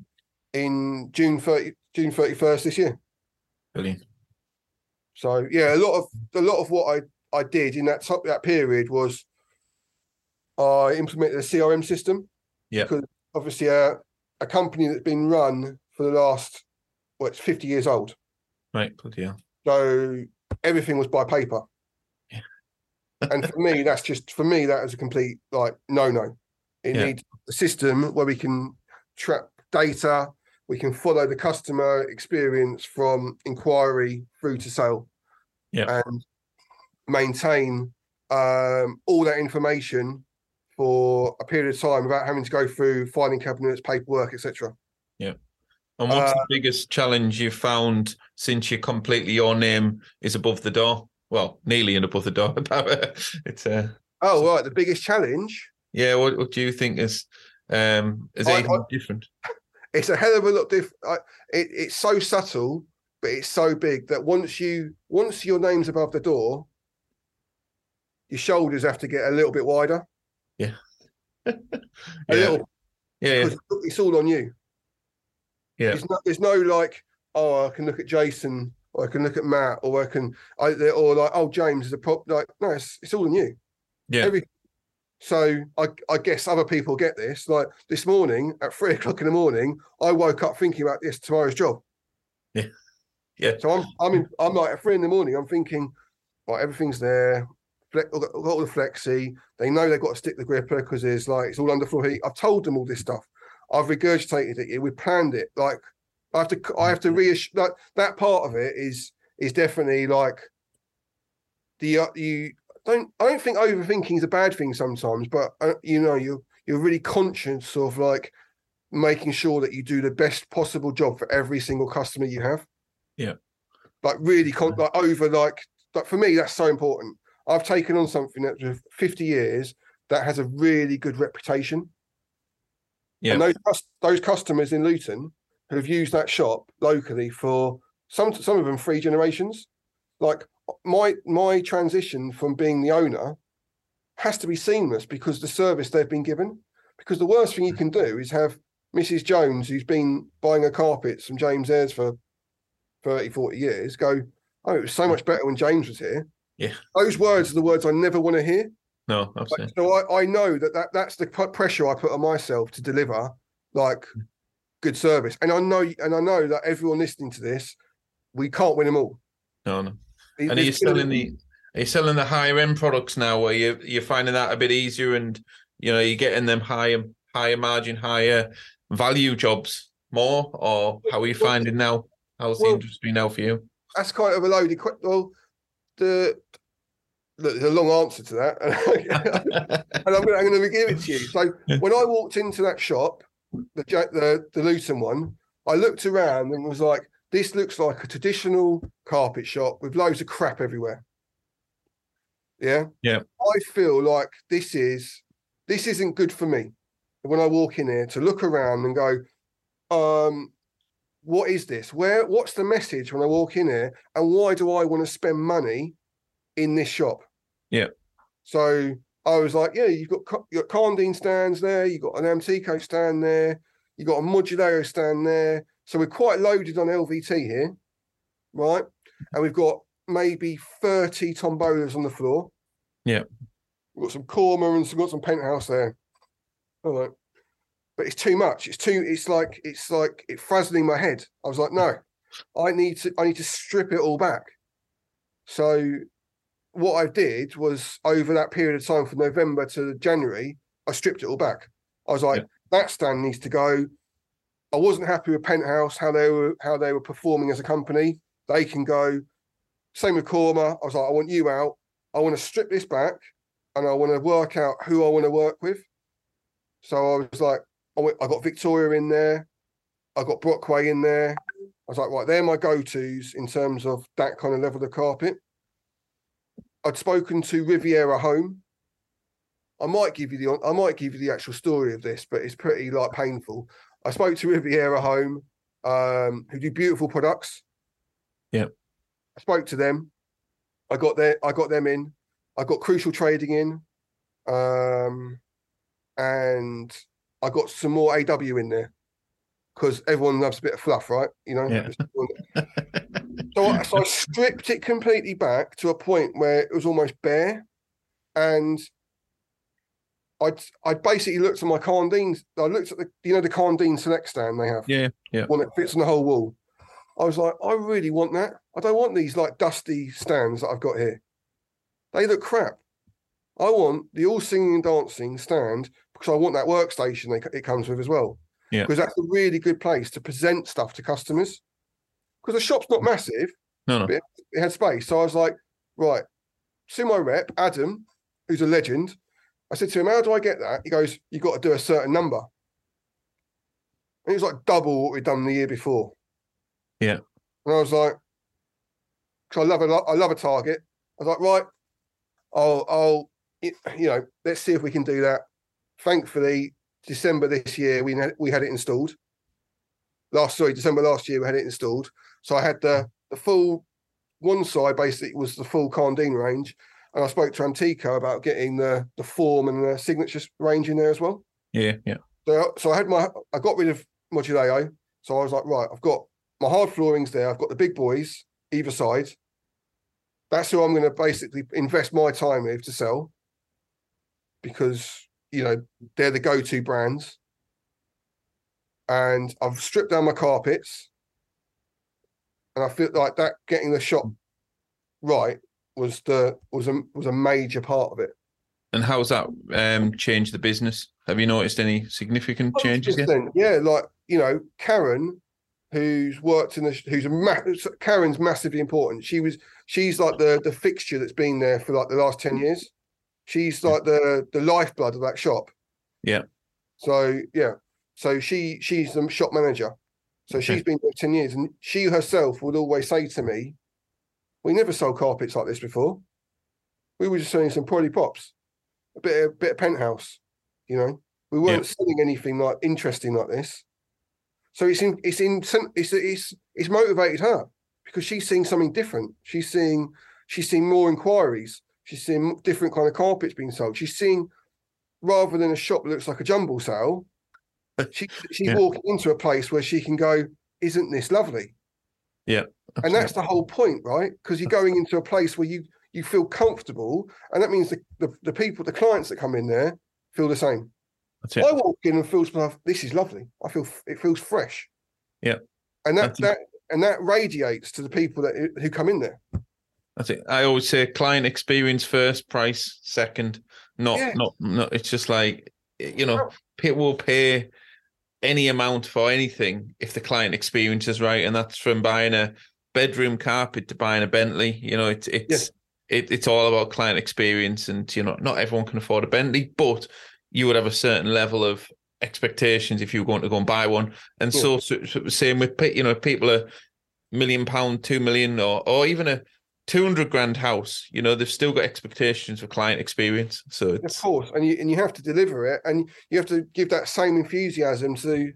in June 30 June 31st this year. brilliant. So yeah, a lot of a lot of what I I did in that top that period was I implemented a CRM system. Yeah. Because obviously a a company that's been run for the last well, it's 50 years old. Right, bloody hell. So everything was by paper. Yeah. and for me, <laughs> that's just for me, that is a complete like no no. It Yeah. needs a system where we can track data, we can follow the customer experience from inquiry through to sale. Yeah. And maintain um, all that information for a period of time without having to go through filing cabinets, paperwork, etc. And what's Uh, the biggest challenge you've found since you completely your name is above the door? Well, nearly and above the door. <laughs> it's uh Oh, right. The biggest challenge yeah. What, what do you think is um is I- anything I- different? <laughs> it's a hell of a lot different. It, it's so subtle, but it's so big that once you once your name's above the door, your shoulders have to get a little bit wider. Yeah. a <laughs> Yeah. little. Yeah, yeah, it's all on you. Yeah. It's not, there's no like, oh, I can look at Jason, or I can look at Matt, or I can, I, or like, oh, James is a prop. Like, no, it's, it's all you. Yeah. Every, so I, I guess other people get this. Like this morning at three <laughs> o'clock in the morning, I woke up thinking about this tomorrow's job. Yeah. Yeah. So I'm, I'm, in, I'm like at three in the morning. I'm thinking, right, everything's there. Flex, I've got, all the flexi. They know they've got to stick the gripper because there's like it's all under floor heat. I've told them all this stuff. I've regurgitated it. We planned it. Like I have to, I have to reassure. Like that part of it is is definitely like the uh, you don't. I don't think overthinking is a bad thing sometimes, but uh, you know you you're really conscious of like making sure that you do the best possible job for every single customer you have. Yeah. Like really, con- like over like like for me that's so important. I've taken on something that's for 50 years that has a really good reputation. Yeah. And those those customers in Luton who've used that shop locally for some some of them three generations. Like my my transition from being the owner has to be seamless because the service they've been given. Because the worst thing you can do is have Mrs. Jones, who's been buying her carpets from James Ayres for 30, 40 years, go, Oh, it was so much better when James was here. Yeah. Those words are the words I never want to hear. No, absolutely. so I, I know that, that that's the pressure I put on myself to deliver like hmm. good service. And I know and I know that everyone listening to this, we can't win them all. No, no. There's And are you selling the are you selling the higher end products now where you you're finding that a bit easier and you know you're getting them higher higher margin, higher value jobs more or how are you finding now? How's the industry now for you? that's kind of a loaded question. Well, the look, there's a long answer to that, <laughs> and I'm going, to give it to you. So when I walked into that shop, the the the Luton one, I looked around and was like, "This looks like a traditional carpet shop with loads of crap everywhere." Yeah, Yeah. I feel like this is this isn't good for me when I walk in here to look around and go, um, what is this? Where what's the message when I walk in here? And why do I want to spend money in this shop? Yeah. So I was like, yeah, you've got you got Karndean stands there, you've got an Amtico stand there, you've got a Moduleo stand there. So we're quite loaded on LVT here, right? And we've got maybe 30 tombolas on the floor. Yeah. We've got some Cormar and we've got some penthouse there. All right. But it's too much. It's too, it's like, it's like it frazzling my head. I was like, no, I need to, I need to strip it all back. So what I did was over that period of time from November to January, I stripped it all back. I was like, Yeah. that stand needs to go. I wasn't happy with Penthouse, how they were how they were performing as a company. They can go. Same with Cormar. I was like, I want you out. I want to strip this back and I want to work out who I want to work with. So I was like, I, went, I got Victoria in there. I got Brockway in there. I was like, right, they're my go-tos in terms of that kind of level of carpet. I'd spoken to Riviera Home. I might give you the I might give you the actual story of this, but it's pretty like painful. I spoke to Riviera Home, um, who do beautiful products. Yeah, I spoke to them. I got there. I got them in. I got Crucial Trading in, um, and I got some more AW in there because everyone loves a bit of fluff, right? You know. Yeah. So I, so I stripped it completely back to a point where it was almost bare, and I I basically looked at my Karndean. I looked at the you know the Karndean Select stand they have, Yeah, yeah. one that fits on the whole wall. I was like, I really want that. I don't want these like dusty stands that I've got here. They look crap. I want the all singing and dancing stand because I want that workstation they, it comes with as well. Yeah. Because that's a really good place to present stuff to customers. Because the shop's not mm. massive, No, no. it had space. So I was like, right, see my rep, Adam, who's a legend. I said to him, How do I get that? He goes, You've got to do a certain number. And it was like double what we'd done the year before. Yeah. And I was like, because I love a I love a target. I was like, right, I'll I'll you know, let's see if we can do that. Thankfully, December this year we had we had it installed. Last sorry, December last year we had it installed. So I had the the full one side basically was the full Karndean range, and I spoke to Amtico about getting the the form and the signature range in there as well. Yeah, yeah. So, so I had my, I got rid of Moduleo. So I was like, right, I've got my hard floorings there. I've got the big boys either side. That's who I'm going to basically invest my time with to sell because, you know, they're the go to brands. And I've stripped down my carpets. And I feel like that getting the shop right was the was a was a major part of it. And how's that um changed the business? Have you noticed any significant changes yet? Yeah, like you know, Karen, who's worked in the, who's a ma- Karen's massively important. She was, she's like the the fixture that's been there for like the last ten years. She's like the the lifeblood of that shop. Yeah. So yeah, so she she's the shop manager. So she's been there ten years, and she herself would always say to me, "We never sold carpets like this before. We were just selling some polyprops, a bit of, bit of penthouse, you know." We weren't selling anything like interesting like this. So it's in, it's in, it's it's it's motivated her because she's seeing something different. She's seeing she's seeing more inquiries. She's seeing different kind of carpets being sold. She's seeing rather than a shop that looks like a jumble sale. <laughs> She she's Yeah. walking into a place where she can go, "Isn't this lovely?" Yeah, and that's the whole point, right? Because you're going into a place where you you feel comfortable, and that means the, the the people, the clients that come in there feel the same. I walk in and feel. This is lovely. I feel it feels fresh. Yeah. and that That's it. that and that radiates to the people that who come in there. That's it. I always say client experience first, price second. Not, Yeah. not, not. It's just like you know, people will pay any amount for anything if the client experience is right, and that's from buying a bedroom carpet to buying a Bentley. You know, it's it's it, it's all about client experience, and you know, not everyone can afford a Bentley, but you would have a certain level of expectations if you were going to go and buy one. And so, so, so same with you know, people are million pound, two million, or or even a two hundred grand house. You know, they've still got expectations for client experience. So Of course, and you and you have to deliver it, and you have to give that same enthusiasm to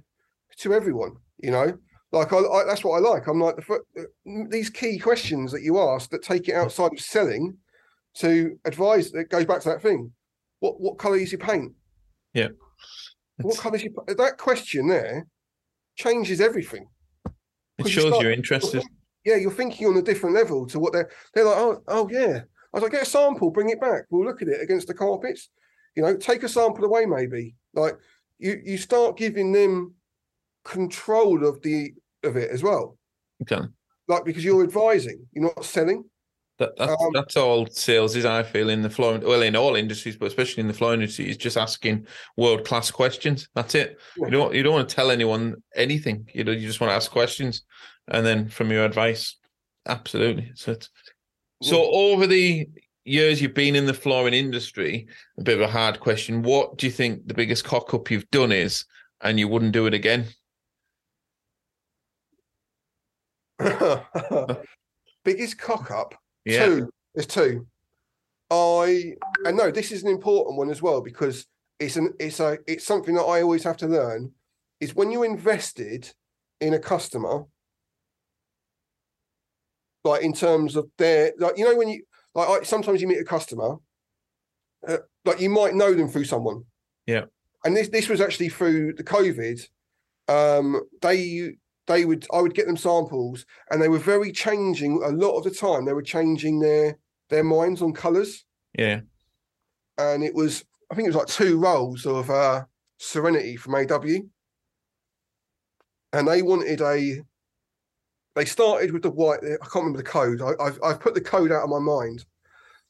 to everyone. You know, like I, I that's what I like. I'm like the these key questions that you ask that take it outside of selling to advise. It goes back to that thing. What what color is your paint? Yeah. What it's- colour is your that question there changes everything. It you shows start- you're interested. Yeah, you're thinking on a different level to what they're they're like, oh, oh yeah. I was like, get a sample, bring it back. We'll look at it against the carpets. You know, take a sample away, maybe. Like you you start giving them control of the of it as well. Okay. Like because you're advising, you're not selling. That, that's Um, that's all sales is. I feel in the flooring, well, in all industries, but especially in the flooring industry, is just asking world class questions. That's it. You don't you don't want to tell anyone anything. You know, you just want to ask questions, and then from your advice, absolutely. So, so over the years you've been in the flooring industry, a bit of a hard question. What do you think the biggest cock up you've done is, and you wouldn't do it again? <coughs> Biggest cock up. Yeah, Two. There's two. I and no, this is an important one as well because it's an it's a it's something that I always have to learn is when you're invested in a customer, like in terms of their like you know when you like I, sometimes you meet a customer, uh, like you might know them through someone. Yeah. And this this was actually through the COVID. Um, they they would I would get them samples and they were very changing a lot of the time. They were changing their their minds on colours, yeah, and it was I think it was like two rolls of uh, Serenity from AW, and they wanted a. They started with the white. I can't remember the code. I, I've I've put the code out of my mind.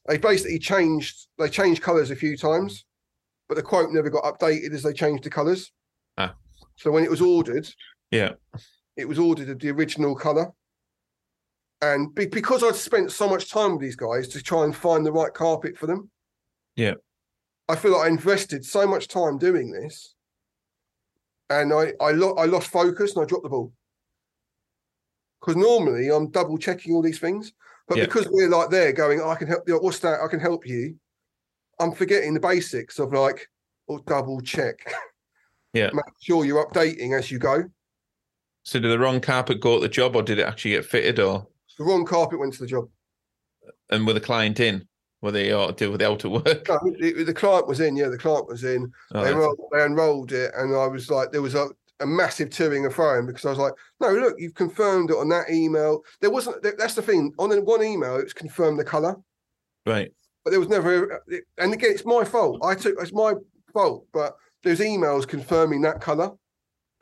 They basically changed. They changed colours a few times, but the quote never got updated as they changed the colours. Ah. So when it was ordered, yeah, it was ordered of the original color. And be, because I'd spent so much time with these guys to try and find the right carpet for them, Yeah. I feel like I invested so much time doing this, and I I, lo- I lost focus and I dropped the ball. Because normally I'm double checking all these things, but Yeah. because we're like there going, oh, I can help you. What's that? I can help you. I'm forgetting the basics of like, or double check. Yeah. <laughs> Make sure you're updating as you go. So did the wrong carpet go at the job, or did it actually get fitted, or The wrong carpet went to the job. and were the client in? Were they or did were they out to work? No, it- the client was in. Yeah, the client was in. Oh, they, enrolled, they enrolled it, and I was like, there was a, a massive toing of phone because I was like, no, look, you've confirmed it on that email. There wasn't. That's the thing. On the one email, it's confirmed the color, right. but there was never. And again, it's my fault. I took it's my fault, but there's emails confirming that color,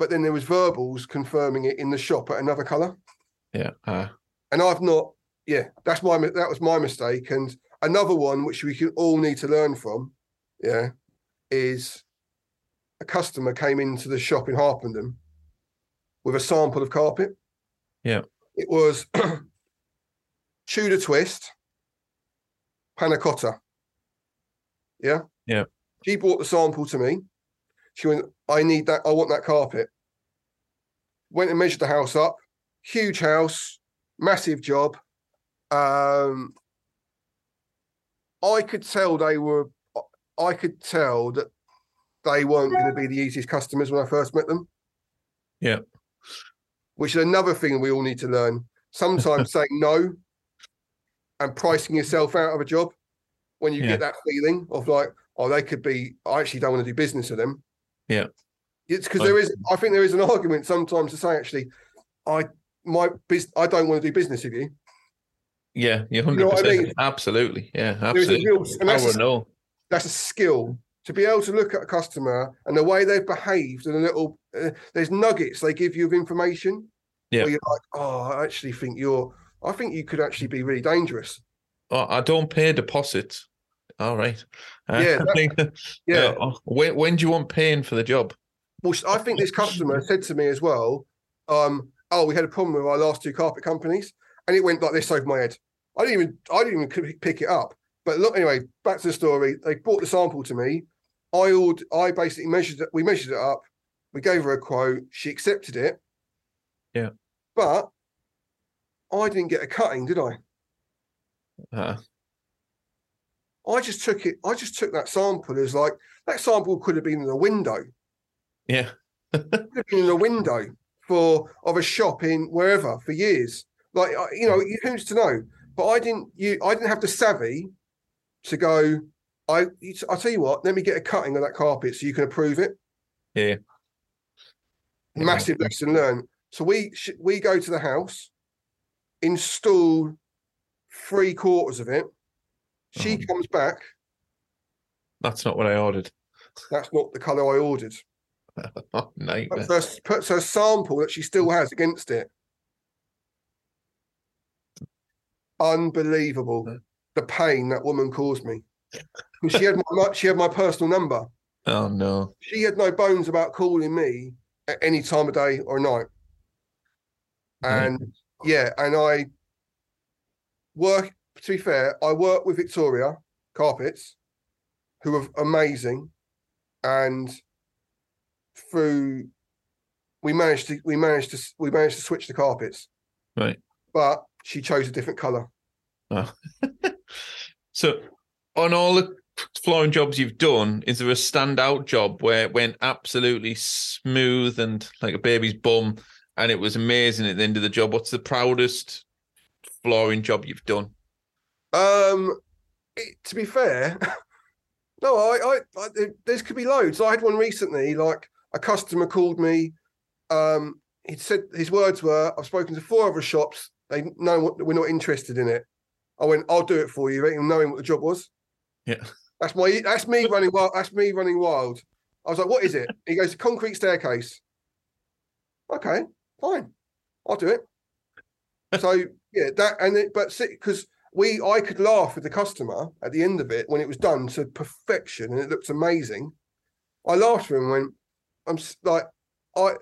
but then there was verbals confirming it in the shop at another color. Yeah. Ah. and I've not. Yeah, that's my that was my mistake. And another one which we can all need to learn from, yeah, is a customer came into the shop in Harpenden with a sample of carpet. Yeah. it was <clears throat> Tudor twist, panna cotta. Yeah, Yeah. She brought the sample to me. She went, "I need that. I want that carpet." Went and measured the house up. Huge house, massive job. Um, I could tell they were. I could tell that they weren't going to be the easiest customers when I first met them. Yeah. Which is another thing we all need to learn. Sometimes <laughs> saying no and pricing yourself out of a job when you Yeah. get that feeling of like, oh, they could be. I actually don't want to do business with them. Yeah. It's because there is. I think there is an argument sometimes to say actually, I my business. I don't want to do business with you. Yeah, you know hundred what I percent. mean? Absolutely. Yeah, absolutely. real, that's a, no. that's a skill to be able to look at a customer and the way they've behaved and a little. Uh, there's nuggets they give you of information. Yeah. Where you're like, oh, I actually think you're. I think you could actually be really dangerous. Oh, I don't pay deposits. All right. Uh, Yeah, <laughs> I think- Yeah. uh, when when do you want paying for the job? Well, I think this customer said to me as well, um, "Oh, we had a problem with our last two carpet companies, and it went like this over my head. I didn't even, I didn't even pick it up. But look, anyway, back to the story. They brought the sample to me. I ordered, I basically measured it. We measured it up. We gave her a quote. She accepted it. Yeah. But I didn't get a cutting, did I? Uh, I just took it. I just took that sample as like that sample could have been in a window. yeah. <laughs> could have been in a window for of a shop in wherever for years. Like you know, who's to know? But I didn't. You, I didn't have the savvy to go. I. I'll tell you what. Let me get a cutting of that carpet so you can approve it. Yeah. Yeah. Massive lesson learned. So we sh- we go to the house, install three quarters of it. She Oh. comes back. That's not what I ordered. That's not the colour I ordered. <laughs> Oh, nightmare. Puts her, puts her sample that she still has against it. Unbelievable. The pain that woman caused me. <laughs> And she had my she had my personal number. Oh no. She had no bones about calling me at any time of day or night. And yeah, and I work to be fair, I work with Victoria Carpets, who are amazing. And through we managed to we managed to we managed to switch the carpets, Right. but she chose a different colour. Oh. <laughs> so, on all the flooring jobs you've done, is there a standout job where it went absolutely smooth and like a baby's bum, and it was amazing at the end of the job? What's the proudest flooring job you've done? Um, it, to be fair, <laughs> no, I, I, I, there's could be loads. I had one recently. Like a customer called me. Um, he said his words were, "I've spoken to four other shops. They know what we're not interested in it." I went, "I'll do it for you," even knowing what the job was. Yeah. That's my. That's me running wild. That's me running wild. I was like, "What is it?" <laughs> He goes, "Concrete staircase." Okay, fine, I'll do it. <laughs> So yeah, that and it, but because we, I could laugh with the customer at the end of it when it was done to perfection and it looked amazing. I laughed with him and went, "I'm like, I,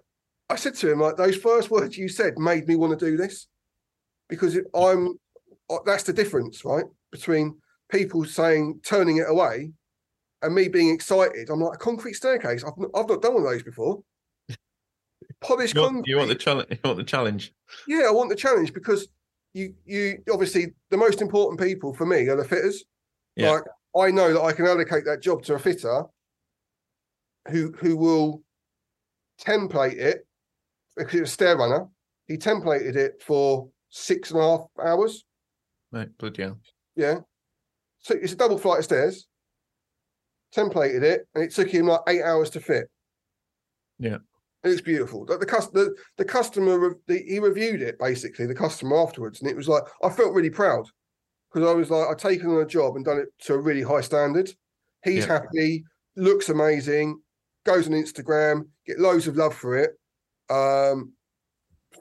I said to him like those first words you said made me want to do this because it, I'm, that's the difference, right, between people saying turning it away and me being excited. I'm like a concrete staircase. I've not, I've not done one of those before. <laughs> Polished You want, concrete. you want the challenge? You want the challenge? Yeah, I want the challenge because you you obviously the most important people for me are the fitters. Yeah. Like I know that I can allocate that job to a fitter who who will template it because it's a stair runner. He templated it for six and a half hours. Right, bloody hell. Yeah. So it's a double flight of stairs. Templated it, and it took him like eight hours to fit. Yeah. And it's beautiful. The, the, cus- the, the customer, the, he reviewed it basically, the customer afterwards. And it was like, I felt really proud because I was like, I've taken on a job and done it to a really high standard. He's Yeah. happy, looks amazing, goes on Instagram, get loads of love for it. Um,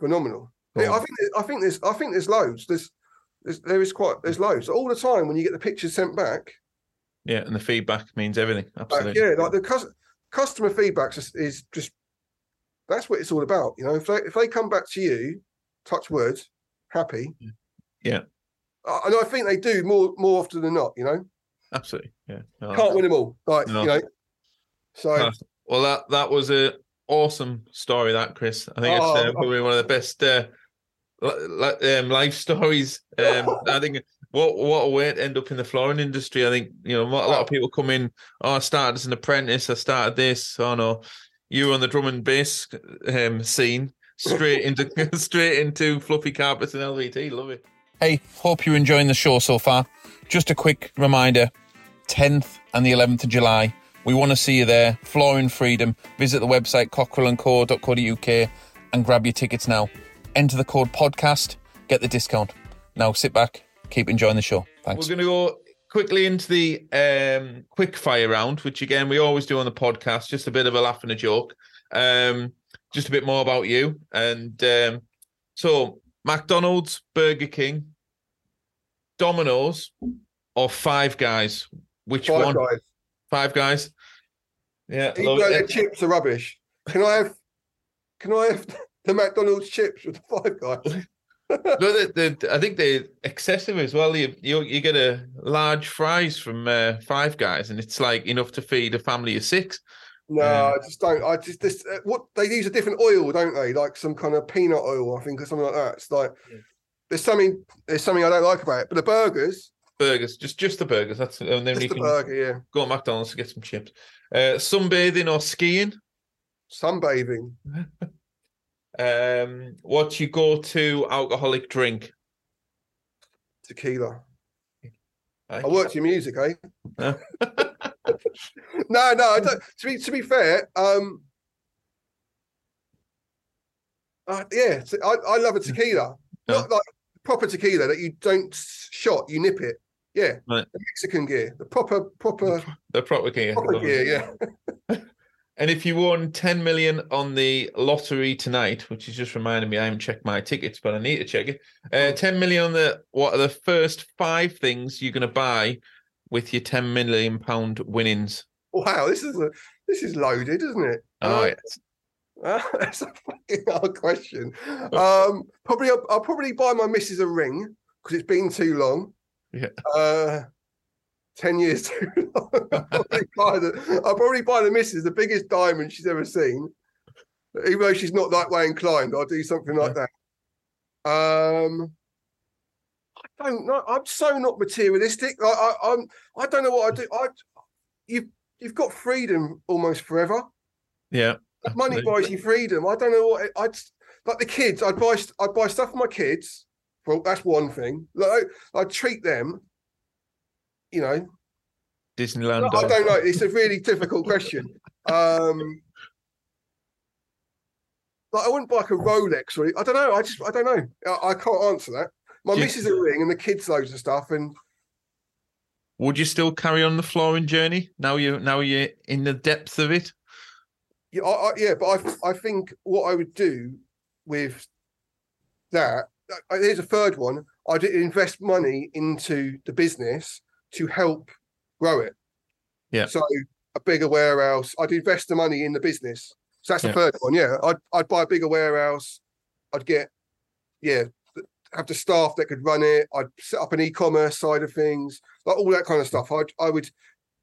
phenomenal. Yeah, I think I think there's I think there's loads. There's, there's there is quite there's loads all the time when you get the pictures sent back. Yeah, and the feedback means everything. Like, Absolutely. yeah, like the cus- customer feedback is, is just that's what it's all about. You know, if they if they come back to you, touch words, happy. Yeah. Uh, and I think they do more more often than not. You know, Absolutely. Yeah. No, can't win them all. Like No. you know, so. Well, that that was a awesome story, that Chris. I think it's uh, Oh. probably one of the best uh, li- um, life stories. Um, I think <laughs> what what a way to end up in the flooring industry. I think you know a lot of people come in. Oh, I started as an apprentice. I started this. Oh no, you on the drum and bass um, scene. Straight into <laughs> straight into fluffy carpets and LVT. Love it. Hey, hope you're enjoying the show so far. Just a quick reminder 10th and the 11th of July. We want to see you there. Flooring Freedom. Visit the website cockrellandco.co.uk and grab your tickets now. Enter the code podcast, get the discount. Now sit back, keep enjoying the show. Thanks. We're going to go quickly into the um, quick fire round, which again we always do on the podcast. Just a bit of a laugh and a joke. Um, just a bit more about you. And um, so, McDonald's, Burger King, Domino's, or Five Guys? Which five one? guys. Five Guys. Yeah, Even though their chips are rubbish. Can I have? Can I have <laughs> the McDonald's chips with the five guys? <laughs> No, the, the, I think they're excessive as well. You you, you get a large fries from uh, Five Guys, and it's like enough to feed a family of six. No, Yeah. I just don't. I just this uh, what they use a different oil, don't they? Like some kind of peanut oil, I think, or something like that. It's like Yeah. there's something there's something I don't like about it. But the burgers, Burgers, just just the burgers. That's and then just you the can burger, yeah. go to McDonald's to get some chips. Uh, sunbathing or skiing. Sunbathing, <laughs> Um, what's your go-to alcoholic drink? tequila. I I worked in music, eh? <laughs> No, no. I don't, to be to be fair, um, Uh, yeah, I, I love a tequila, not like proper tequila that you don't shot, you nip it. Yeah, Right. the Mexican gear, the proper proper The proper gear. proper gear. Yeah, <laughs> And if you won 10 million on the lottery tonight, which is just reminding me, I haven't checked my tickets, but I need to check it. Uh, 10 million on the what are the first five things you're going to buy with your 10 million pound winnings? wow, this is a this is loaded, isn't it? Oh, Uh, yes. Uh, <laughs> that's a fucking hard question. Um, probably, I'll, I'll probably buy my missus a ring because it's been too long. Yeah. Uh, ten years too <laughs> long. I'll, probably <laughs> buy the, I'll probably buy the missus the biggest diamond she's ever seen. Even though she's not that way inclined, I'll do something like that. Um, I don't know. I'm so not materialistic. Like I, I'm. I don't know what I do. I, you've you've got freedom almost forever Yeah. money buys you freedom. I don't know what I'd like the kids. I'd buy I'd buy stuff for my kids. Well, that's one thing. Like I'd treat them. You know, Disneyland. I don't know. It's a really difficult question. Um, like I wouldn't buy like a Rolex or I don't know. I just I don't know. I, I can't answer that. My Do you- missus a ring and the kids loads of stuff and Would you still carry on the flooring journey now you now you're in the depth of it? Yeah, I, I, yeah, but I I think what I would do with that uh, here's a third one. I'd invest money into the business to help grow it. Yeah. So a bigger warehouse. I'd invest the money in the business. So that's the Yeah. third one. Yeah. I'd I'd buy a bigger warehouse. I'd get yeah have the staff that could run it. I'd set up an e-commerce side of things, like all that kind of stuff. I'd I would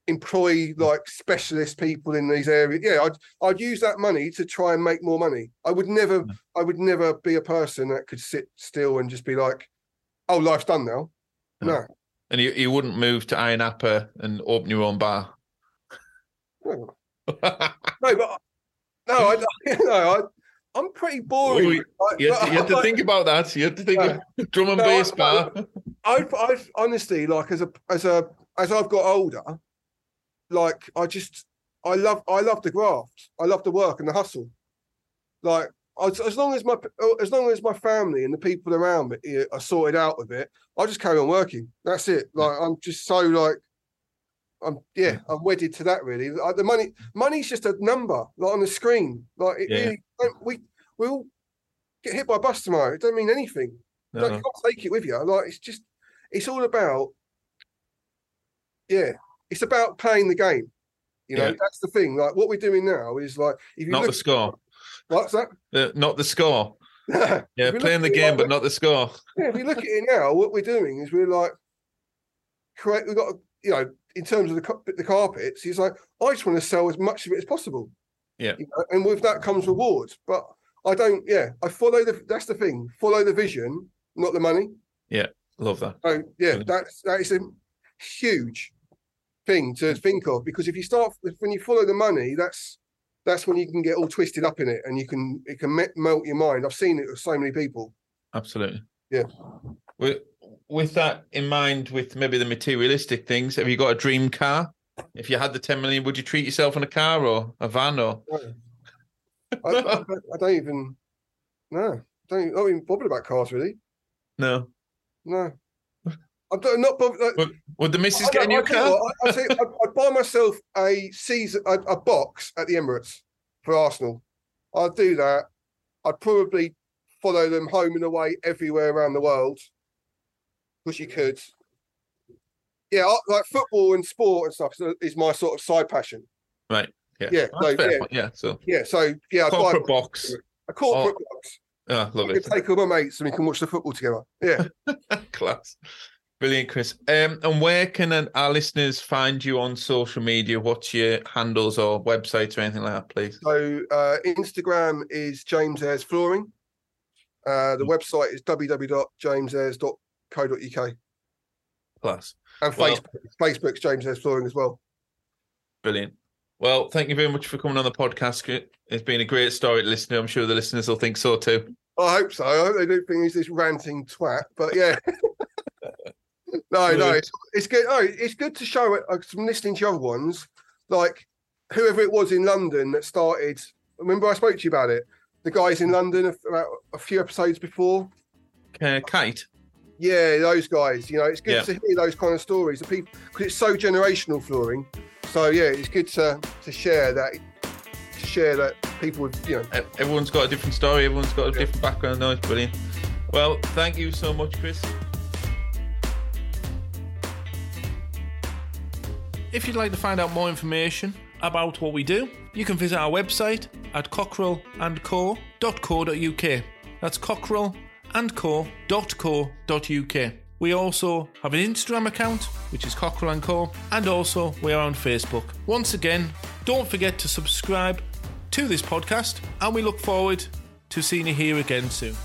employ like specialist people in these areas. Yeah, I'd I'd use that money to try and make more money. I would never. I would never be a person that could sit still and just be like, oh, life's done now. No. No. And you, you wouldn't move to Ayia Napa and open your own bar. <laughs> No, but no, I <laughs> no, I I'm pretty boring. Oh, you- had to, you had to I- <laughs> think about that. You had to think No. of drum and No, bass I- bar. I, I honestly like as a as a as I've got older, like I just I love I love the graft. I love the work and the hustle. Like as, as long as my as long as my family and the people around me eh, are sorted out with it, I just carry on working. That's it. Like I'm just so like I'm yeah I'm wedded to that really. Like, the money money's just a number like on the screen. Like it Yeah. really we we all get hit by a bus tomorrow. It doesn't mean anything. No, Like, you can't take it with you. Like it's just, it's all about, yeah, it's about playing the game. You know, Yeah. that's the thing. Like what we're doing now is like if you Not the look, score. What's that? Uh, not the score. <laughs> yeah, Yeah, If you playing the look at it game, like but not the score. Yeah, if you look at it now, what we're doing is we're like, create. We've got you know, in terms of the the carpets, he's like, I just want to sell as much of it as possible. Yeah. You know, and with that comes rewards, but I don't. Yeah, I follow the. That's the thing. Follow the vision, not the money. Yeah, love that. So yeah, Brilliant. that's that is a huge thing to think of because if you start when you follow the money, that's that's when you can get all twisted up in it and you can it can me- melt your mind. I've seen it with so many people. Absolutely. Yeah. With with that in mind, with maybe the materialistic things, have you got a dream car? If you had the 10 million, would you treat yourself in a car or a van or I, I, don't- I don't even no, don't I'm not even bothered about cars really. no? No, I'm not- like- Would, would the missus get a new I car? what, I, I say, I'd, I'd buy myself a season a, a box at the Emirates for Arsenal. I'd do that. I'd probably follow them home and away everywhere around the world, because you could. Yeah, I, like football and sport and stuff is- my sort of side passion. Right. Yeah. Yeah, so, yeah. yeah. So Yeah, so yeah, I'd buy corporate box. a corporate box. Ah, love I it. take all my mates and we can watch the football together. Yeah. <laughs> Class. Brilliant, Chris. Um, and where can an- our listeners find you on social media? What's your handles or websites or anything like that, please? So uh, Instagram is James Ayres Flooring. Uh, the website is www.jamesayres.co.uk Class. and Well- Facebook. Facebook's James Ayres Flooring as well. Brilliant. Well, thank you very much for coming on the podcast. It's been a great story to listen to. I'm sure the listeners will think so too. I hope so. I hope they don't think he's this ranting twat, but yeah. <laughs> no, no, it's, it's good. Oh, it's good to show it. uh, From listening to your other ones, like whoever it was in London that started. Remember, I spoke to you about it. the guys in London about a few episodes before. Uh, Kite. Yeah, those guys. You know, it's good Yeah. to hear those kind of stories of people because it's so generational flooring. So yeah, it's good to to share that to share that people with you know. Everyone's got a different story. Everyone's got a Yeah. different background. No, it's brilliant. Well, thank you so much, Chris. If you'd like to find out more information about what we do, you can visit our website at cockerellandco.co.uk. That's cockerellandco.co.uk. We also have an Instagram account, which is Cockerel and Co, and also we are on Facebook. Once again, don't forget to subscribe to this podcast, and we look forward to seeing you here again soon.